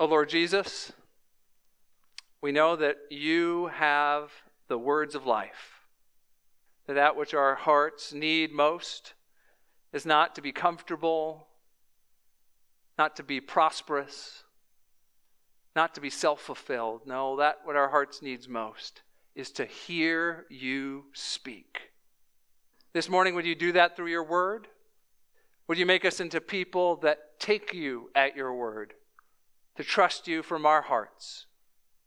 O Lord Jesus, we know that you have the words of life, that that which our hearts need most is not to be comfortable, not to be prosperous, not to be self fulfilled. No, that what our hearts needs most is to hear you speak. This morning, would you do that through your word? Would you make us into people that take you at your word, to trust you from our hearts,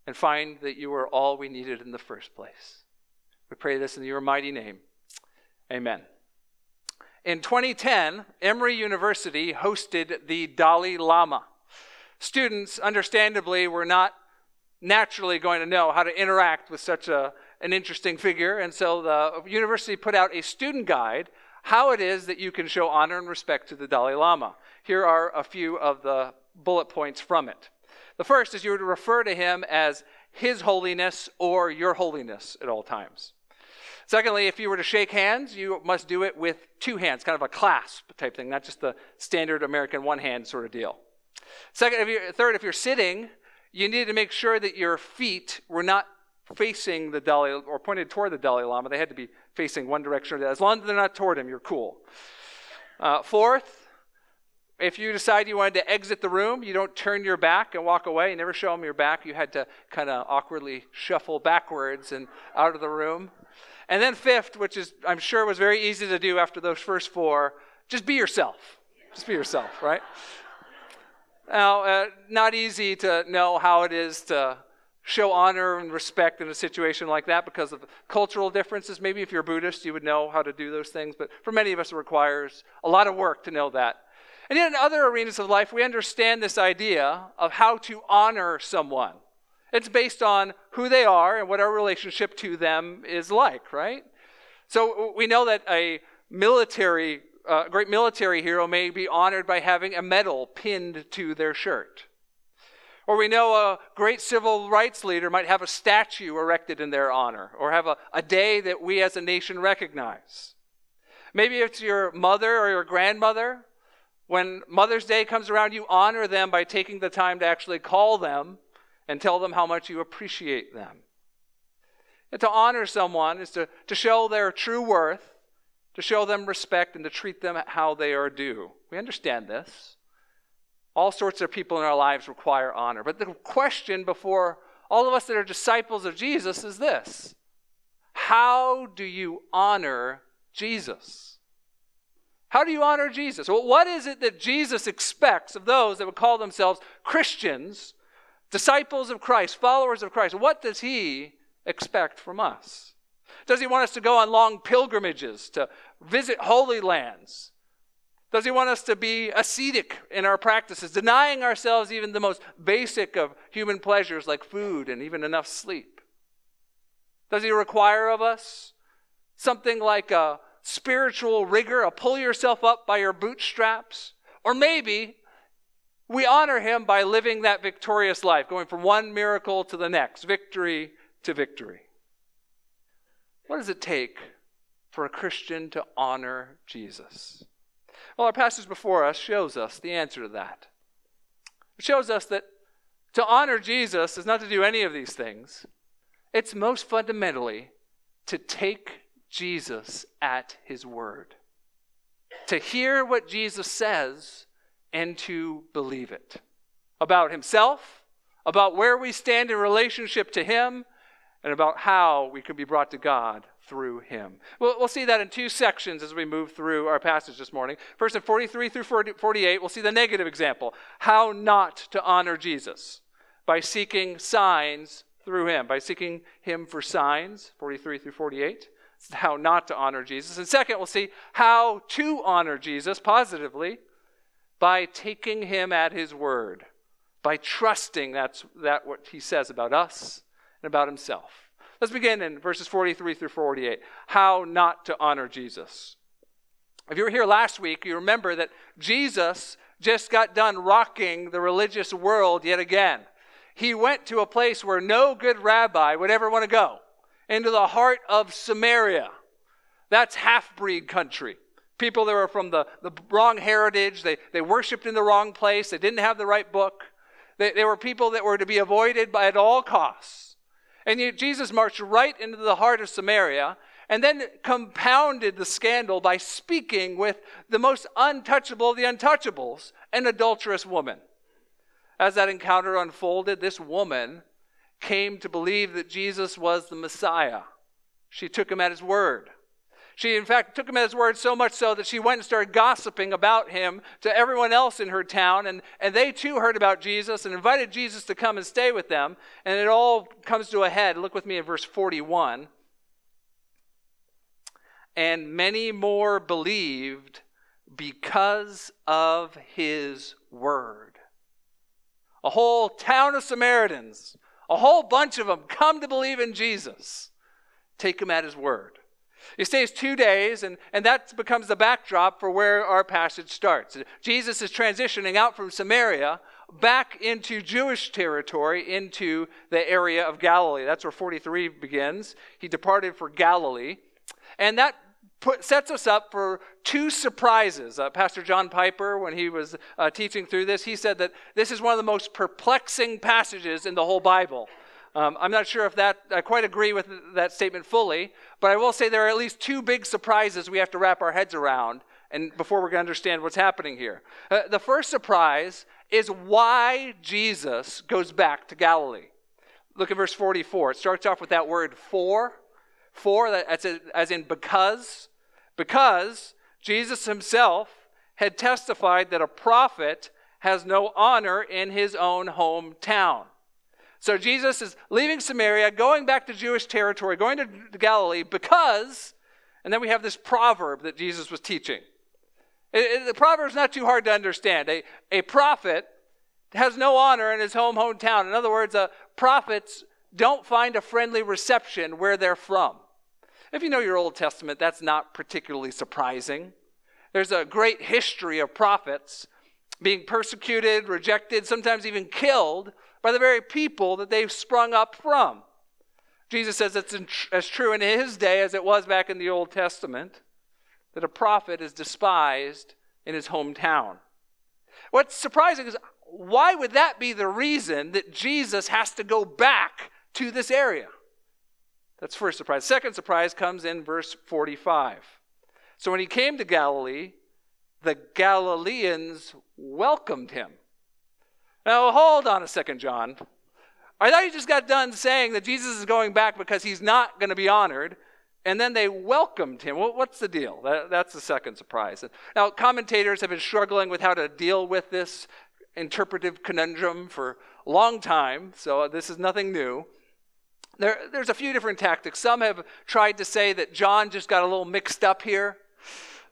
and find that you are all we needed in the first place? We pray this in your mighty name. Amen. In 2010, Emory University hosted the Dalai Lama. Students, understandably, were not naturally going to know how to interact with such a, an interesting figure, and so the university put out a student guide how it is that you can show honor and respect to the Dalai Lama. Here are a few of the bullet points from it. The first is you were to refer to him as His Holiness or Your Holiness at all times. Secondly, if you were to shake hands, you must do it with two hands, kind of a clasp type thing, not just the standard American one hand sort of deal. Second, if third, if you're sitting, you need to make sure that your feet were not facing the Dalai or pointed toward the Dalai Lama. They had to be facing one direction or the other. As long as they're not toward him, you're cool. Uh, fourth, if you decide you wanted to exit the room, you don't turn your back and walk away. You never show them your back. You had to kind of awkwardly shuffle backwards and out of the room. And then fifth, which is I'm sure was very easy to do after those first four, just be yourself. Just be yourself, right? Now, uh, not easy to know how it is to show honor and respect in a situation like that because of cultural differences. Maybe if you're Buddhist, you would know how to do those things, but for many of us, it requires a lot of work to know that. And yet in other arenas of life, we understand this idea of how to honor someone. It's based on who they are and what our relationship to them is like, right? So we know that a military, uh, great military hero may be honored by having a medal pinned to their shirt. Or we know a great civil rights leader might have a statue erected in their honor, or have a, a day that we as a nation recognize. Maybe it's your mother or your grandmother. When Mother's Day comes around, you honor them by taking the time to actually call them and tell them how much you appreciate them. And to honor someone is to, to show their true worth, to show them respect, and to treat them how they are due. We understand this. All sorts of people in our lives require honor. But the question before all of us that are disciples of Jesus is this How do you honor Jesus? How do you honor Jesus? Well, what is it that Jesus expects of those that would call themselves Christians disciples of Christ, followers of Christ, what does he expect from us? Does he want us to go on long pilgrimages to visit holy lands? Does he want us to be ascetic in our practices, denying ourselves even the most basic of human pleasures like food and even enough sleep? Does he require of us something like a spiritual rigor, a pull yourself up by your bootstraps? Or maybe we honor him by living that victorious life, going from one miracle to the next, victory to victory. What does it take for a Christian to honor Jesus? Well, our passage before us shows us the answer to that. It shows us that to honor Jesus is not to do any of these things, it's most fundamentally to take Jesus at his word. To hear what Jesus says and to believe it about himself, about where we stand in relationship to him, and about how we can be brought to God through him. We'll, we'll see that in two sections as we move through our passage this morning. First, in 43 through 40, 48, we'll see the negative example how not to honor Jesus by seeking signs through him, by seeking him for signs, 43 through 48. How not to honor Jesus. And second, we'll see how to honor Jesus positively by taking him at his word, by trusting that's that what he says about us and about himself. Let's begin in verses 43 through 48. How not to honor Jesus. If you were here last week, you remember that Jesus just got done rocking the religious world yet again. He went to a place where no good rabbi would ever want to go, into the heart of Samaria. That's half breed country. People that were from the, the wrong heritage, they, they worshiped in the wrong place, they didn't have the right book. They, they were people that were to be avoided by at all costs. And yet Jesus marched right into the heart of Samaria and then compounded the scandal by speaking with the most untouchable of the untouchables, an adulterous woman. As that encounter unfolded, this woman came to believe that Jesus was the Messiah. She took him at his word. She, in fact, took him at his word so much so that she went and started gossiping about him to everyone else in her town. And, and they too heard about Jesus and invited Jesus to come and stay with them. And it all comes to a head. Look with me at verse 41. And many more believed because of his word. A whole town of Samaritans, a whole bunch of them come to believe in Jesus. Take him at his word. He stays two days, and, and that becomes the backdrop for where our passage starts. Jesus is transitioning out from Samaria back into Jewish territory, into the area of Galilee. That's where 43 begins. He departed for Galilee. And that put, sets us up for two surprises. Uh, Pastor John Piper, when he was uh, teaching through this, he said that this is one of the most perplexing passages in the whole Bible. Um, I'm not sure if that, I quite agree with that statement fully, but I will say there are at least two big surprises we have to wrap our heads around and before we're going to understand what's happening here. Uh, the first surprise is why Jesus goes back to Galilee. Look at verse 44. It starts off with that word for. For, that's as in because. Because Jesus himself had testified that a prophet has no honor in his own hometown. So Jesus is leaving Samaria, going back to Jewish territory, going to Galilee because, and then we have this proverb that Jesus was teaching. It, it, the proverb is not too hard to understand. A, a prophet has no honor in his home hometown. In other words, uh, prophets don't find a friendly reception where they're from. If you know your Old Testament, that's not particularly surprising. There's a great history of prophets being persecuted, rejected, sometimes even killed by the very people that they've sprung up from. Jesus says it's as true in his day as it was back in the Old Testament that a prophet is despised in his hometown. What's surprising is why would that be the reason that Jesus has to go back to this area? That's first surprise. Second surprise comes in verse 45. So when he came to Galilee, the Galileans welcomed him. Now, hold on a second, John. I thought you just got done saying that Jesus is going back because he's not going to be honored, and then they welcomed him. Well, what's the deal? That, that's the second surprise. Now, commentators have been struggling with how to deal with this interpretive conundrum for a long time, so this is nothing new. There, there's a few different tactics. Some have tried to say that John just got a little mixed up here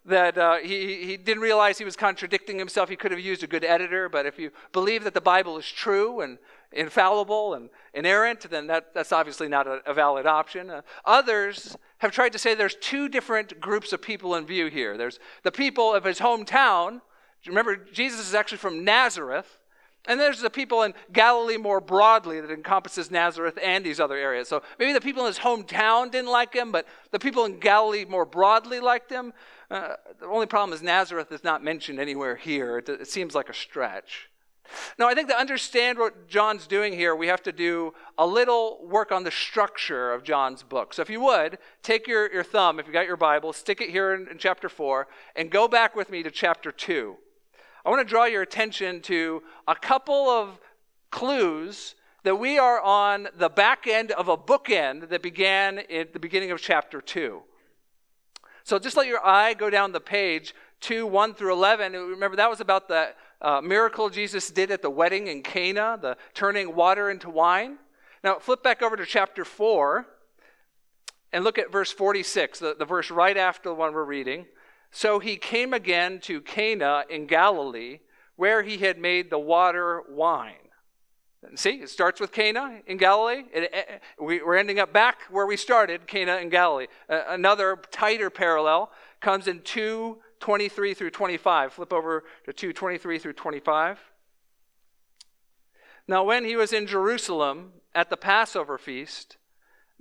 that uh, he, he didn't realize he was contradicting himself. He could have used a good editor, but if you believe that the Bible is true and infallible and inerrant, then that, that's obviously not a, a valid option. Uh, others have tried to say there's two different groups of people in view here. There's the people of his hometown. Remember, Jesus is actually from Nazareth. And there's the people in Galilee more broadly that encompasses Nazareth and these other areas. So maybe the people in his hometown didn't like him, but the people in Galilee more broadly liked him. Uh, the only problem is Nazareth is not mentioned anywhere here. It, it seems like a stretch. Now, I think to understand what John's doing here, we have to do a little work on the structure of John's book. So, if you would, take your, your thumb, if you got your Bible, stick it here in, in chapter 4, and go back with me to chapter 2. I want to draw your attention to a couple of clues that we are on the back end of a bookend that began at the beginning of chapter 2. So just let your eye go down the page 2, 1 through 11. Remember, that was about the uh, miracle Jesus did at the wedding in Cana, the turning water into wine. Now, flip back over to chapter 4 and look at verse 46, the, the verse right after the one we're reading. So he came again to Cana in Galilee, where he had made the water wine. See, it starts with Cana in Galilee. It, it, we, are ending up back where we started, Cana in Galilee. Uh, another tighter parallel comes in 2 23 through 25. Flip over to 2 23 through 25. Now, when he was in Jerusalem at the Passover feast,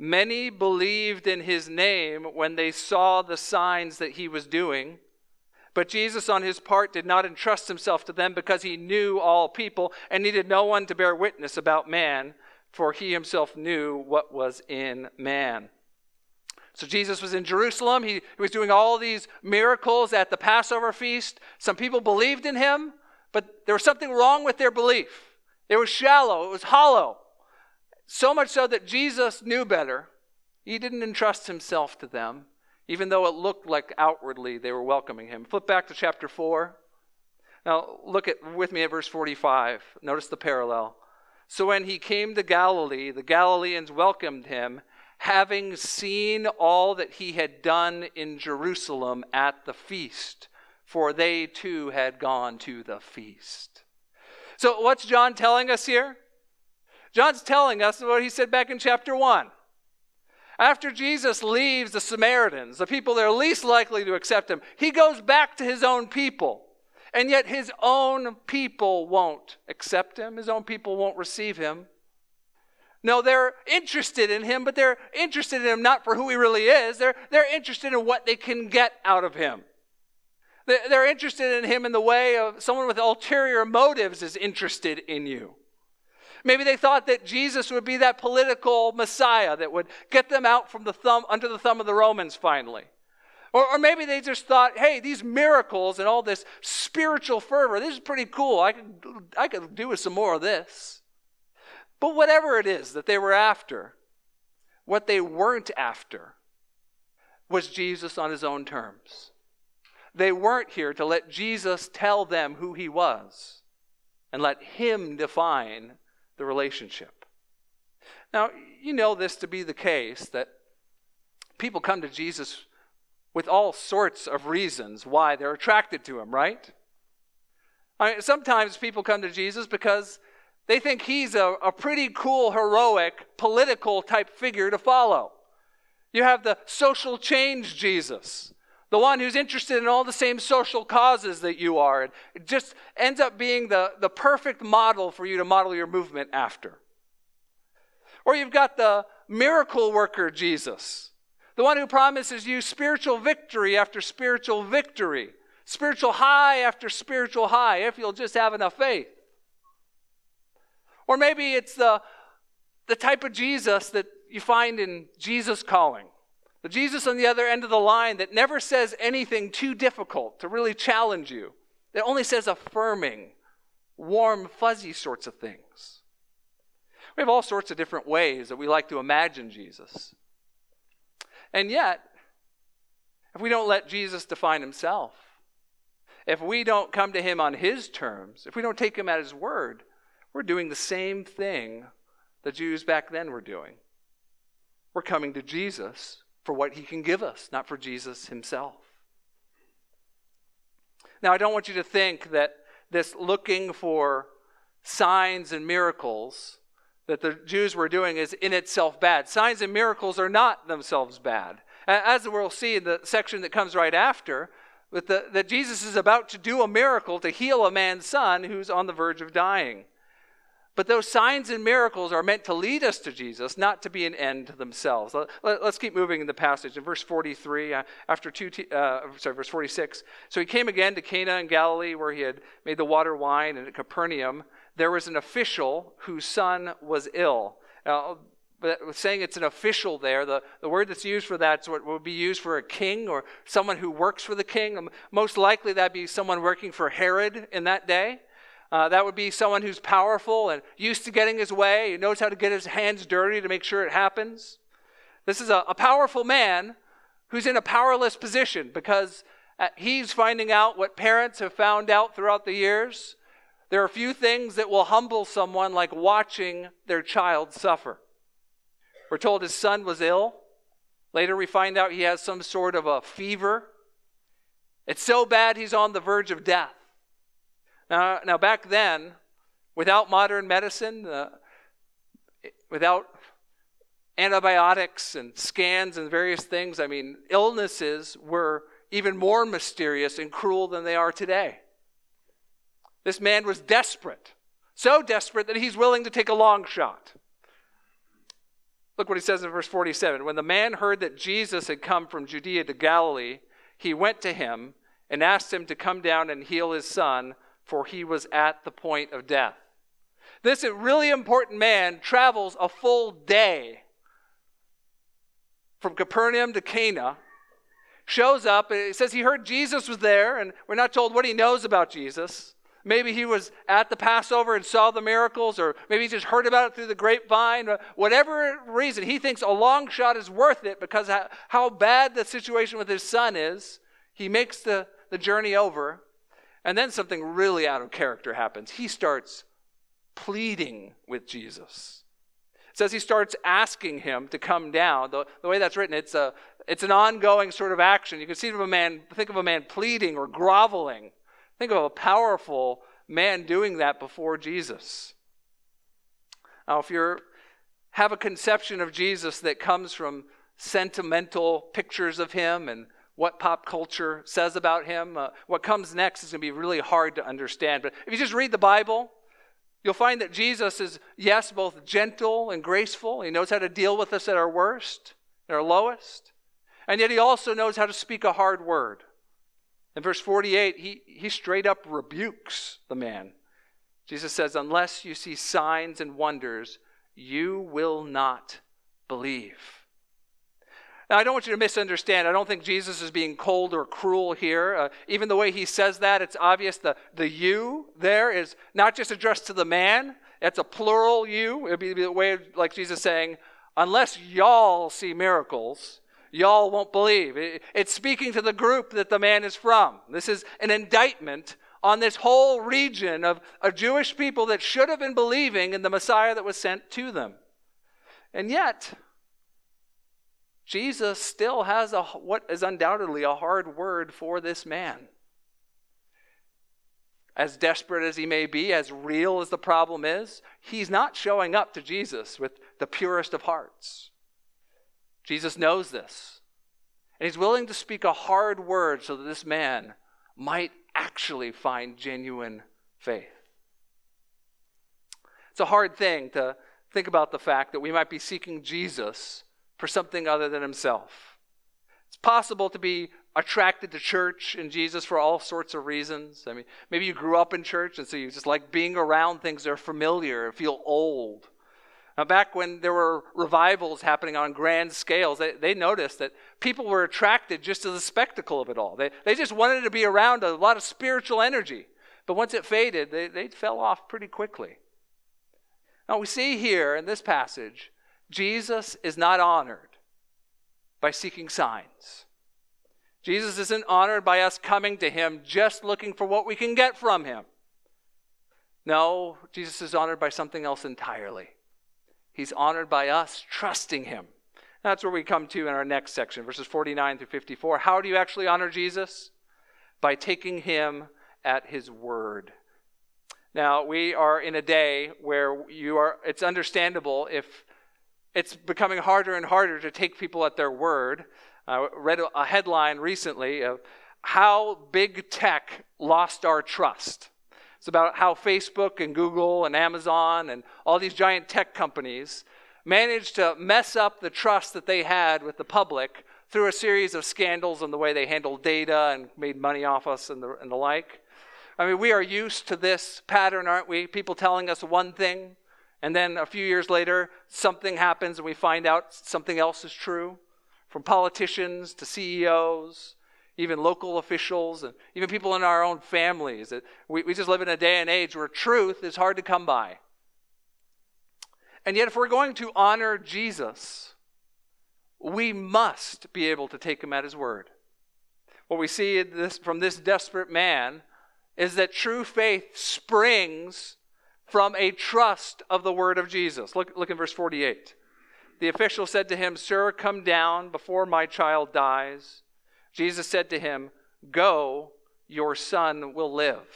many believed in his name when they saw the signs that he was doing. But Jesus, on his part, did not entrust himself to them because he knew all people and needed no one to bear witness about man, for he himself knew what was in man. So Jesus was in Jerusalem. He, he was doing all these miracles at the Passover feast. Some people believed in him, but there was something wrong with their belief. It was shallow, it was hollow. So much so that Jesus knew better. He didn't entrust himself to them even though it looked like outwardly they were welcoming him. Flip back to chapter 4. Now, look at with me at verse 45. Notice the parallel. So when he came to Galilee, the Galileans welcomed him, having seen all that he had done in Jerusalem at the feast, for they too had gone to the feast. So, what's John telling us here? John's telling us what he said back in chapter 1. After Jesus leaves the Samaritans, the people that are least likely to accept him, he goes back to his own people. And yet his own people won't accept him, his own people won't receive him. No, they're interested in him, but they're interested in him not for who he really is. They're, they're interested in what they can get out of him. They're interested in him in the way of someone with ulterior motives is interested in you. Maybe they thought that Jesus would be that political Messiah that would get them out from the thumb under the thumb of the Romans finally. Or, or maybe they just thought, hey, these miracles and all this spiritual fervor, this is pretty cool. I could, I could do with some more of this. But whatever it is that they were after, what they weren't after was Jesus on his own terms. They weren't here to let Jesus tell them who he was and let him define the relationship. Now, you know this to be the case that people come to Jesus with all sorts of reasons why they're attracted to him, right? I mean, sometimes people come to Jesus because they think he's a, a pretty cool, heroic, political type figure to follow. You have the social change Jesus the one who's interested in all the same social causes that you are. And it just ends up being the, the perfect model for you to model your movement after. Or you've got the miracle worker Jesus, the one who promises you spiritual victory after spiritual victory, spiritual high after spiritual high, if you'll just have enough faith. Or maybe it's the, the type of Jesus that you find in Jesus Calling the Jesus on the other end of the line that never says anything too difficult to really challenge you, that only says affirming, warm, fuzzy sorts of things. We have all sorts of different ways that we like to imagine Jesus. And yet, if we don't let Jesus define himself, if we don't come to him on his terms, if we don't take him at his word, we're doing the same thing the Jews back then were doing. We're coming to Jesus for what he can give us, not for Jesus himself. Now, I don't want you to think that this looking for signs and miracles that the Jews were doing is in itself bad. Signs and miracles are not themselves bad. As we'll see in the section that comes right after, that, that Jesus is about to do a miracle to heal a man's son who's on the verge of dying. But those signs and miracles are meant to lead us to Jesus, not to be an end to themselves. Let, us keep moving in the passage. In verse 43, uh, after two, uh, sorry, verse 46. So he came again to Cana in Galilee, where he had made the water wine, and at Capernaum there was an official whose son was ill. Now, saying it's an official there, the, the word that's used for that is what would be used for a king or someone who works for the king. Most likely that'd be someone working for Herod in that day. Uh, that would be someone who's powerful and used to getting his way, who knows how to get his hands dirty to make sure it happens. This is a, a powerful man who's in a powerless position because uh, he's finding out what parents have found out throughout the years. There are few things that will humble someone like watching their child suffer. We're told his son was ill. Later, we find out he has some sort of a fever. It's so bad he's on the verge of death. Now, now back then, without modern medicine, uh, without antibiotics and scans and various things, I mean, illnesses were even more mysterious and cruel than they are today. This man was desperate, so desperate that he's willing to take a long shot. Look what he says in verse 47. When the man heard that Jesus had come from Judea to Galilee, he went to him and asked him to come down and heal his son, for he was at the point of death. This really important man travels a full day from Capernaum to Cana, shows up, and it says he heard Jesus was there, and we're not told what he knows about Jesus. Maybe he was at the Passover and saw the miracles, or maybe he just heard about it through the grapevine. Whatever reason, he thinks a long shot is worth it because how bad the situation with his son is. He makes the, the journey over, and then something really out of character happens. He starts pleading with Jesus. It says he starts asking him to come down. The, the way that's written, it's, a, it's an ongoing sort of action. You can see of a man, think of a man pleading or groveling. Think of a powerful man doing that before Jesus. Now, if you have a conception of Jesus that comes from sentimental pictures of him and what pop culture says about him, uh, what comes next is going to be really hard to understand. But if you just read the Bible, you'll find that Jesus is, yes, both gentle and graceful. He knows how to deal with us at our worst, at our lowest. And yet he also knows how to speak a hard word. In verse 48, he, he straight up rebukes the man. Jesus says, Unless you see signs and wonders, you will not believe. Now, I don't want you to misunderstand. I don't think Jesus is being cold or cruel here. Uh, even the way he says that, it's obvious the, the you there is not just addressed to the man, it's a plural you. It would be the way like Jesus saying, Unless y'all see miracles, y'all won't believe. It's speaking to the group that the man is from. This is an indictment on this whole region of, of Jewish people that should have been believing in the Messiah that was sent to them. And yet, Jesus still has a, what is undoubtedly a hard word for this man. As desperate as he may be, as real as the problem is, he's not showing up to Jesus with the purest of hearts. Jesus knows this. And he's willing to speak a hard word so that this man might actually find genuine faith. It's a hard thing to think about the fact that we might be seeking Jesus for something other than himself. It's possible to be attracted to church and Jesus for all sorts of reasons. I mean, maybe you grew up in church and so you just like being around things that are familiar, and feel old. Now, back when there were revivals happening on grand scales, they, they noticed that people were attracted just to the spectacle of it all. They, they just wanted to be around a lot of spiritual energy. But once it faded, they, they fell off pretty quickly. Now, we see here in this passage, Jesus is not honored by seeking signs. Jesus isn't honored by us coming to him just looking for what we can get from him. No, Jesus is honored by something else entirely. He's honored by us trusting him. That's where we come to in our next section, verses 49 through 54. How do you actually honor Jesus? By taking him at his word. Now, we are in a day where you are it's understandable if it's becoming harder and harder to take people at their word. I read a headline recently of how big tech lost our trust. It's about how Facebook and Google and Amazon and all these giant tech companies managed to mess up the trust that they had with the public through a series of scandals and the way they handled data and made money off us and the, and the like. I mean, we are used to this pattern, aren't we? People telling us one thing, and then a few years later, something happens and we find out something else is true. From politicians to CEOs even local officials, and even people in our own families. We, we just live in a day and age where truth is hard to come by. And yet, if we're going to honor Jesus, we must be able to take him at his word. What we see this, from this desperate man is that true faith springs from a trust of the word of Jesus. Look, look in verse 48. The official said to him, Sir, come down before my child dies. Jesus said to him, Go, your son will live.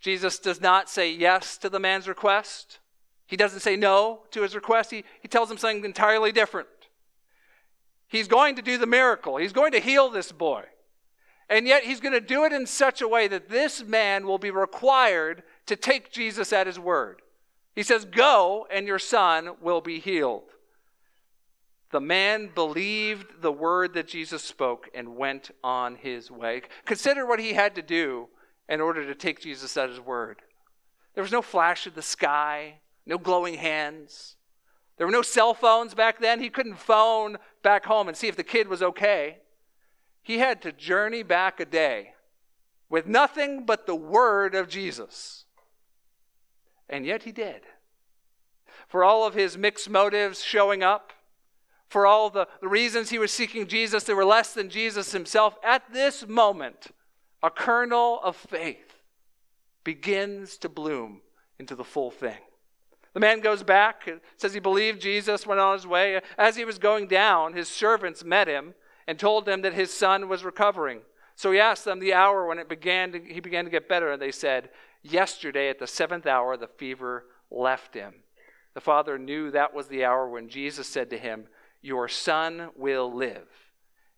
Jesus does not say yes to the man's request. He doesn't say no to his request. He, he tells him something entirely different. He's going to do the miracle, he's going to heal this boy. And yet, he's going to do it in such a way that this man will be required to take Jesus at his word. He says, Go, and your son will be healed. The man believed the word that Jesus spoke and went on his way. Consider what he had to do in order to take Jesus at his word. There was no flash of the sky, no glowing hands. There were no cell phones back then. He couldn't phone back home and see if the kid was okay. He had to journey back a day with nothing but the word of Jesus. And yet he did. For all of his mixed motives showing up, for all the, the reasons he was seeking Jesus that were less than Jesus himself, at this moment, a kernel of faith begins to bloom into the full thing. The man goes back, says he believed Jesus, went on his way. As he was going down, his servants met him and told him that his son was recovering. So he asked them the hour when it began to, he began to get better, and they said, Yesterday at the seventh hour, the fever left him. The father knew that was the hour when Jesus said to him, your son will live.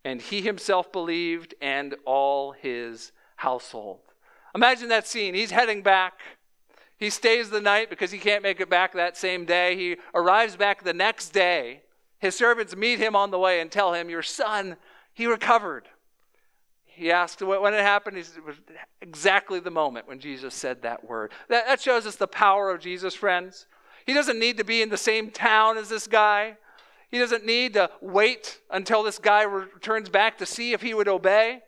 And he himself believed, and all his household. Imagine that scene. He's heading back. He stays the night because he can't make it back that same day. He arrives back the next day. His servants meet him on the way and tell him, Your son, he recovered. He asked when it happened. It was exactly the moment when Jesus said that word. That, that shows us the power of Jesus, friends. He doesn't need to be in the same town as this guy. He doesn't need to wait until this guy returns back to see if he would obey.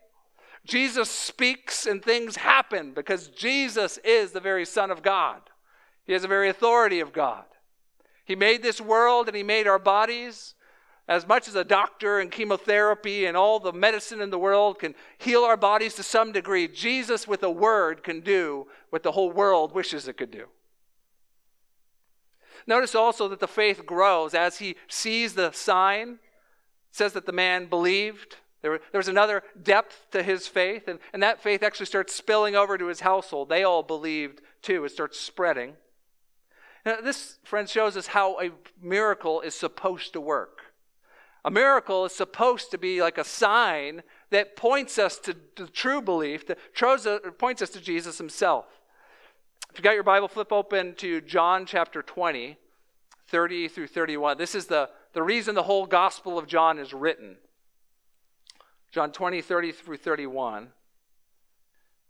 Jesus speaks and things happen because Jesus is the very Son of God. He has the very authority of God. He made this world and He made our bodies. As much as a doctor and chemotherapy and all the medicine in the world can heal our bodies to some degree, Jesus, with a word, can do what the whole world wishes it could do. Notice also that the faith grows as he sees the sign. Says that the man believed. There, there was another depth to his faith, and, and that faith actually starts spilling over to his household. They all believed too. It starts spreading. Now, this, friend, shows us how a miracle is supposed to work. A miracle is supposed to be like a sign that points us to the true belief, that points us to Jesus himself. If you got your Bible, flip open to John chapter 20, 30 through 31. This is the, the reason the whole Gospel of John is written. John 20, 30 through 31.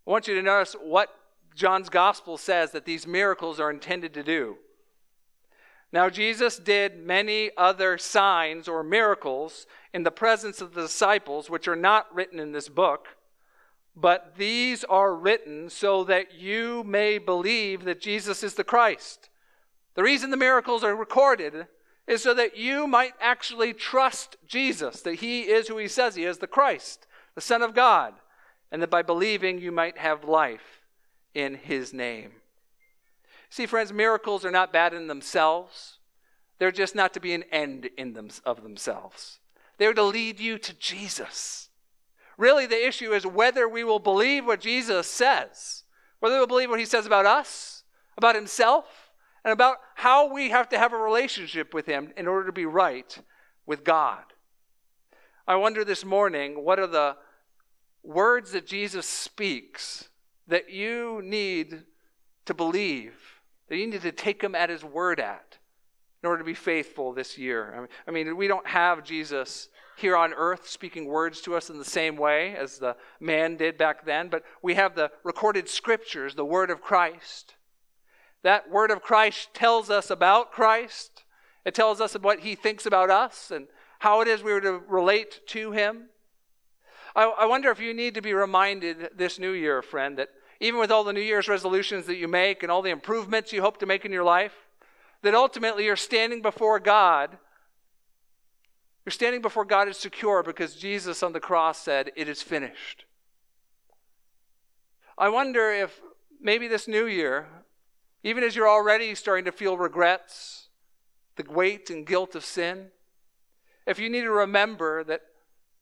I want you to notice what John's Gospel says that these miracles are intended to do. Now, Jesus did many other signs or miracles in the presence of the disciples, which are not written in this book. But these are written so that you may believe that Jesus is the Christ. The reason the miracles are recorded is so that you might actually trust Jesus, that he is who he says he is, the Christ, the Son of God, and that by believing you might have life in his name. See, friends, miracles are not bad in themselves. They're just not to be an end in them, of themselves. They're to lead you to Jesus. Really, the issue is whether we will believe what Jesus says, whether we'll believe what he says about us, about himself, and about how we have to have a relationship with him in order to be right with God. I wonder this morning what are the words that Jesus speaks that you need to believe, that you need to take him at his word at in order to be faithful this year? I mean, we don't have Jesus here on earth speaking words to us in the same way as the man did back then, but we have the recorded scriptures, the word of Christ. That word of Christ tells us about Christ. It tells us what he thinks about us and how it is we were to relate to him. I, I wonder if you need to be reminded this new year, friend, that even with all the New Year's resolutions that you make and all the improvements you hope to make in your life, that ultimately you're standing before God you're standing before God is secure because Jesus on the cross said, It is finished. I wonder if maybe this new year, even as you're already starting to feel regrets, the weight and guilt of sin, if you need to remember that,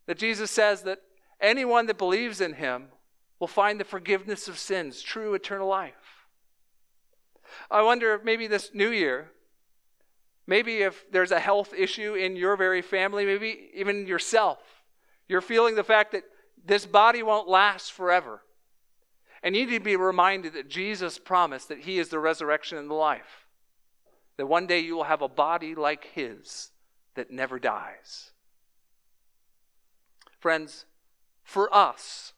that Jesus says that anyone that believes in him will find the forgiveness of sins, true eternal life. I wonder if maybe this new year, Maybe if there's a health issue in your very family, maybe even yourself, you're feeling the fact that this body won't last forever. And you need to be reminded that Jesus promised that He is the resurrection and the life. That one day you will have a body like His that never dies. Friends, for us,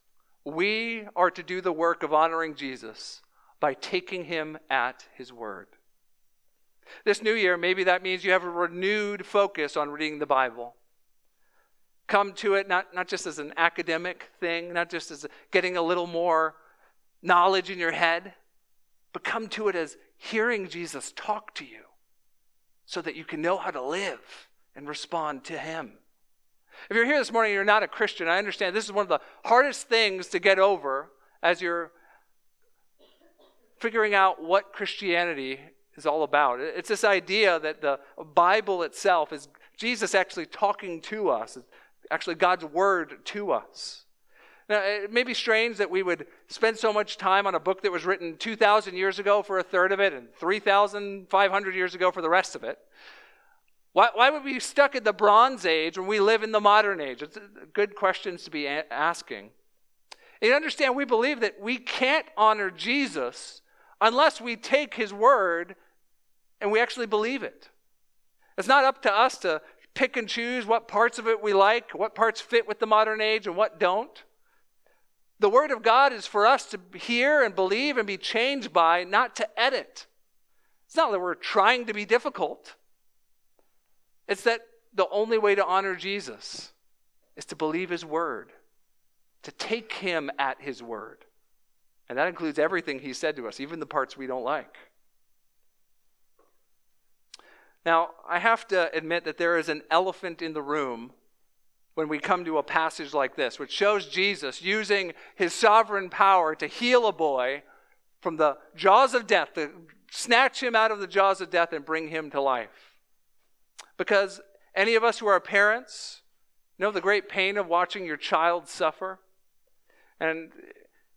we are to do the work of honoring Jesus by taking him at his word. This new year, maybe that means you have a renewed focus on reading the Bible. Come to it not, not just as an academic thing, not just as getting a little more knowledge in your head, but come to it as hearing Jesus talk to you so that you can know how to live and respond to him. If you're here this morning and you're not a Christian, I understand this is one of the hardest things to get over as you're figuring out what Christianity is all about. It's this idea that the Bible itself is Jesus actually talking to us, actually God's word to us. Now, it may be strange that we would spend so much time on a book that was written 2,000 years ago for a third of it and 3,500 years ago for the rest of it. Why, why would we be stuck in the Bronze Age when we live in the modern age? It's good questions to be a- asking. And understand, we believe that we can't honor Jesus unless we take his word and we actually believe it. It's not up to us to pick and choose what parts of it we like, what parts fit with the modern age, and what don't. The Word of God is for us to hear and believe and be changed by, not to edit. It's not that we're trying to be difficult. It's that the only way to honor Jesus is to believe his word, to take him at his word. And that includes everything he said to us, even the parts we don't like. Now, I have to admit that there is an elephant in the room when we come to a passage like this, which shows Jesus using his sovereign power to heal a boy from the jaws of death, to snatch him out of the jaws of death and bring him to life. Because any of us who are parents know the great pain of watching your child suffer. And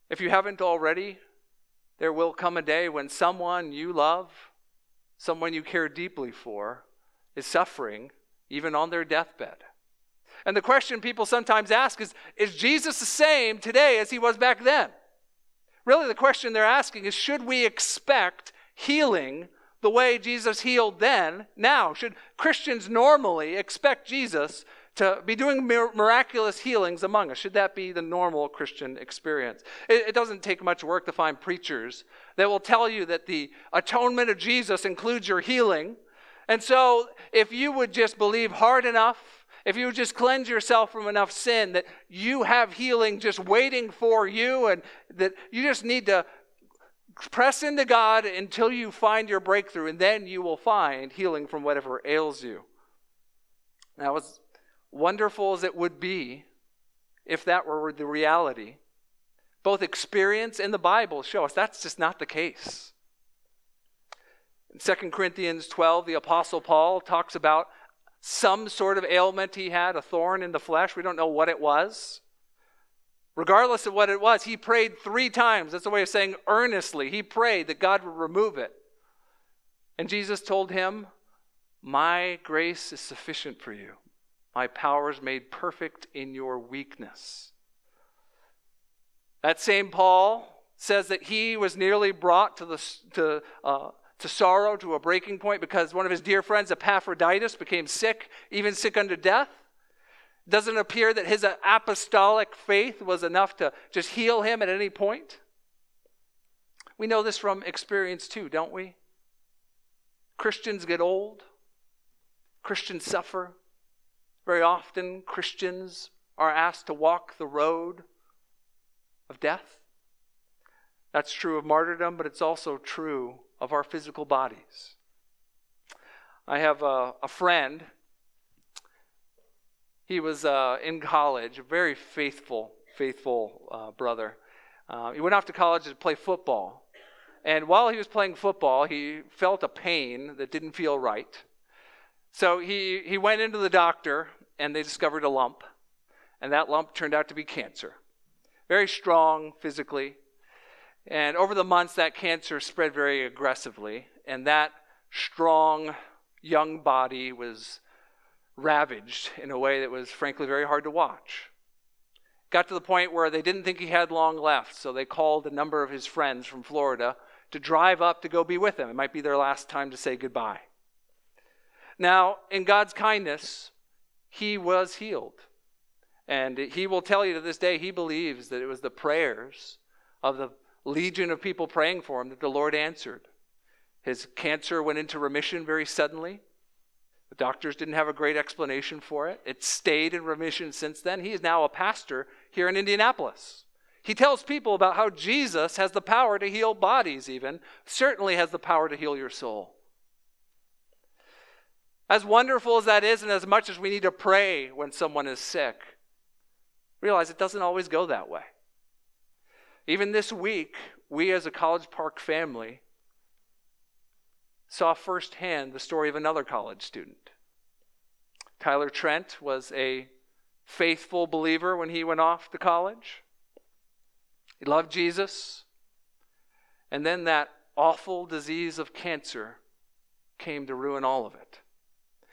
if you haven't already, there will come a day when someone you love, someone you care deeply for, is suffering, even on their deathbed. And the question people sometimes ask is Is Jesus the same today as he was back then? Really, the question they're asking is Should we expect healing the way Jesus healed then, now? Should Christians normally expect Jesus to be doing miraculous healings among us? Should that be the normal Christian experience? It, it, doesn't take much work to find preachers that will tell you that the atonement of Jesus includes your healing. And so, if you would just believe hard enough, if you would just cleanse yourself from enough sin, that you have healing just waiting for you, and that you just need to Press into God until you find your breakthrough, and then you will find healing from whatever ails you. Now, as wonderful as it would be if that were the reality, both experience and the Bible show us that's just not the case. In 2 Corinthians 12, the Apostle Paul talks about some sort of ailment he had, a thorn in the flesh. We don't know what it was. Regardless of what it was, he prayed three times. That's a way of saying earnestly. He prayed that God would remove it. And Jesus told him, My grace is sufficient for you. My power is made perfect in your weakness. That same Paul says that he was nearly brought to, the, to, uh, to sorrow, to a breaking point, because one of his dear friends, Epaphroditus, became sick, even sick unto death doesn't appear that his apostolic faith was enough to just heal him at any point. We know this from experience too, don't we? Christians get old, Christians suffer. Very often, Christians are asked to walk the road of death. That's true of martyrdom, but it's also true of our physical bodies. I have a, a friend he was uh, in college, a very faithful, faithful uh, brother. Uh, he went off to college to play football. And while he was playing football, he felt a pain that didn't feel right. So he, he went into the doctor, and they discovered a lump. And that lump turned out to be cancer. Very strong physically. And over the months, that cancer spread very aggressively. And that strong, young body was ravaged in a way that was frankly very hard to watch. Got to the point where they didn't think he had long left, so they called a number of his friends from Florida to drive up to go be with him. It might be their last time to say goodbye. Now, in God's kindness, he was healed. And he will tell you to this day, he believes that it was the prayers of the legion of people praying for him that the Lord answered. His cancer went into remission very suddenly. The doctors didn't have a great explanation for it. It stayed in remission since then. He is now a pastor here in Indianapolis. He tells people about how Jesus has the power to heal bodies, even, certainly has the power to heal your soul. As wonderful as that is, and as much as we need to pray when someone is sick, realize it doesn't always go that way. Even this week, we as a College Park family saw firsthand the story of another college student. Tyler Trent was a faithful believer when he went off to college. He loved Jesus. And then that awful disease of cancer came to ruin all of it.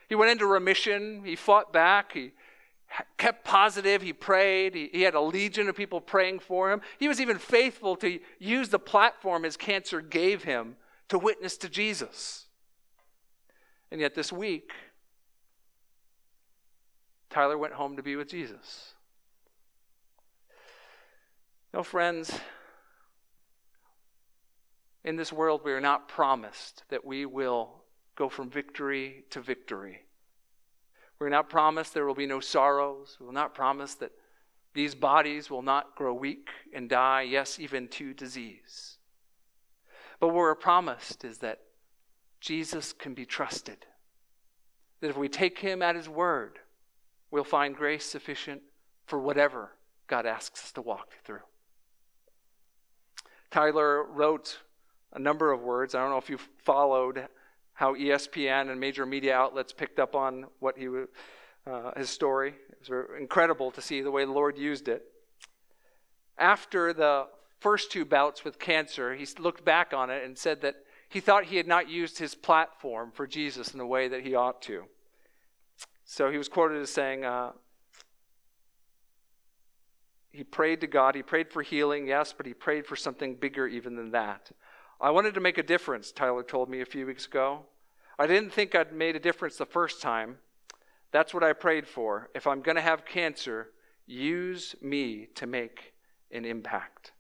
He went into remission. He fought back. He kept positive. He prayed. He, he, had a legion of people praying for him. He was even faithful to use the platform his cancer gave him to witness to Jesus. And yet, this week, Tyler went home to be with Jesus. No, friends, in this world, we are not promised that we will go from victory to victory. We're not promised there will be no sorrows. We will not promise that these bodies will not grow weak and die, yes, even to disease. But what we're promised is that Jesus can be trusted. That if we take him at his word, we'll find grace sufficient for whatever God asks us to walk through. Tyler wrote a number of words. I don't know if you followed how ESPN and major media outlets picked up on what he uh, his story. It was incredible to see the way the Lord used it. After the first two bouts with cancer, he looked back on it and said that he thought he had not used his platform for Jesus in the way that he ought to. So he was quoted as saying, uh, he prayed to God. He prayed for healing, yes, but he prayed for something bigger even than that. I wanted to make a difference, Tyler told me a few weeks ago. I didn't think I'd made a difference the first time. That's what I prayed for. If I'm going to have cancer, use me to make an impact.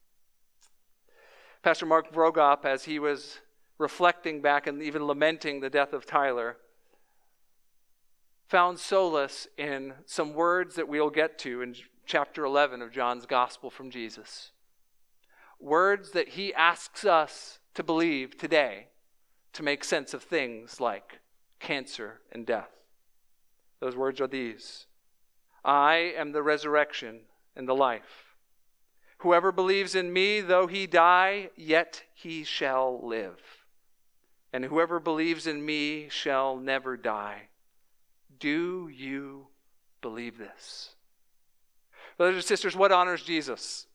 Pastor Mark Vroegop, as he was reflecting back and even lamenting the death of Tyler, found solace in some words that we'll get to in chapter 11 of John's Gospel from Jesus. Words that he asks us to believe today to make sense of things like cancer and death. Those words are these I am the resurrection and the life. Whoever believes in me, though he die, yet he shall live. And whoever believes in me shall never die. Do you believe this? Brothers and sisters, what honors Jesus?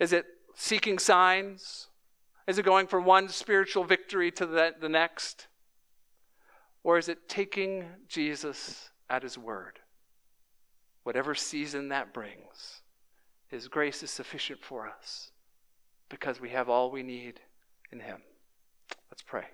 Is it seeking signs? Is it going from one spiritual victory to the, the next? Or is it taking Jesus at his word? Whatever season that brings, his grace is sufficient for us because we have all we need in him. Let's pray.